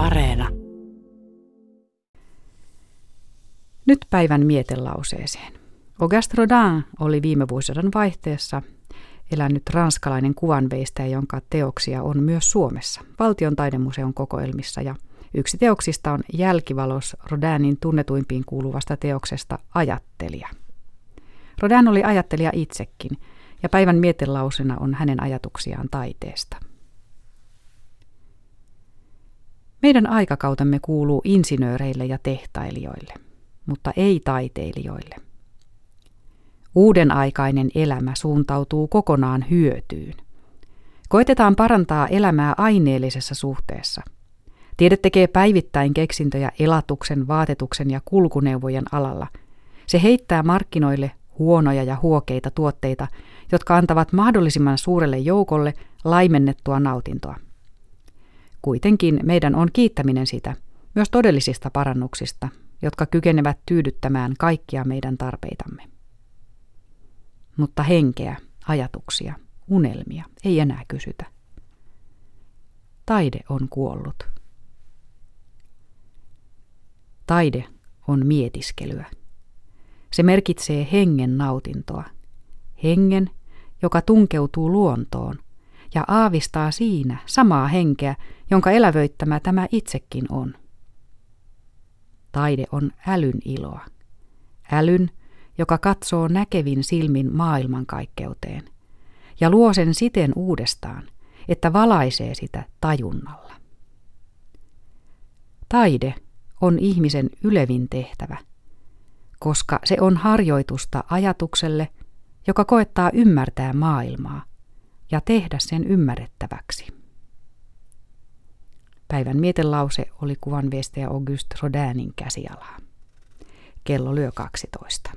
Areena. Nyt päivän mietelauseeseen. Auguste Rodin oli viime vuosisadan vaihteessa elänyt ranskalainen kuvanveistäjä, jonka teoksia on myös Suomessa, Valtion taidemuseon kokoelmissa ja yksi teoksista on jälkivalos Rodinin tunnetuimpiin kuuluvasta teoksesta Ajattelija. Rodin oli ajattelija itsekin, ja päivän mietelausena on hänen ajatuksiaan taiteesta. Meidän aikakautemme kuuluu insinööreille ja tehtailijoille, mutta ei taiteilijoille. Uuden aikainen elämä suuntautuu kokonaan hyötyyn. Koitetaan parantaa elämää aineellisessa suhteessa. Tiede tekee päivittäin keksintöjä elatuksen, vaatetuksen ja kulkuneuvojen alalla. Se heittää markkinoille huonoja ja huokeita tuotteita, jotka antavat mahdollisimman suurelle joukolle laimennettua nautintoa. Kuitenkin meidän on kiittäminen sitä, myös todellisista parannuksista, jotka kykenevät tyydyttämään kaikkia meidän tarpeitamme. Mutta henkeä, ajatuksia, unelmia ei enää kysytä. Taide on kuollut. Taide on mietiskelyä. Se merkitsee hengen nautintoa. Hengen, joka tunkeutuu luontoon ja aavistaa siinä samaa henkeä, jonka elävöittämä tämä itsekin on. Taide on älyn iloa. Älyn, joka katsoo näkevin silmin maailmankaikkeuteen ja luo sen siten uudestaan, että valaisee sitä tajunnalla. Taide on ihmisen ylevin tehtävä, koska se on harjoitusta ajatukselle, joka koettaa ymmärtää maailmaa ja tehdä sen ymmärrettäväksi. Päivän mietelause oli kuvanviestejä Auguste Rodinin käsialaa. Kello lyö 12.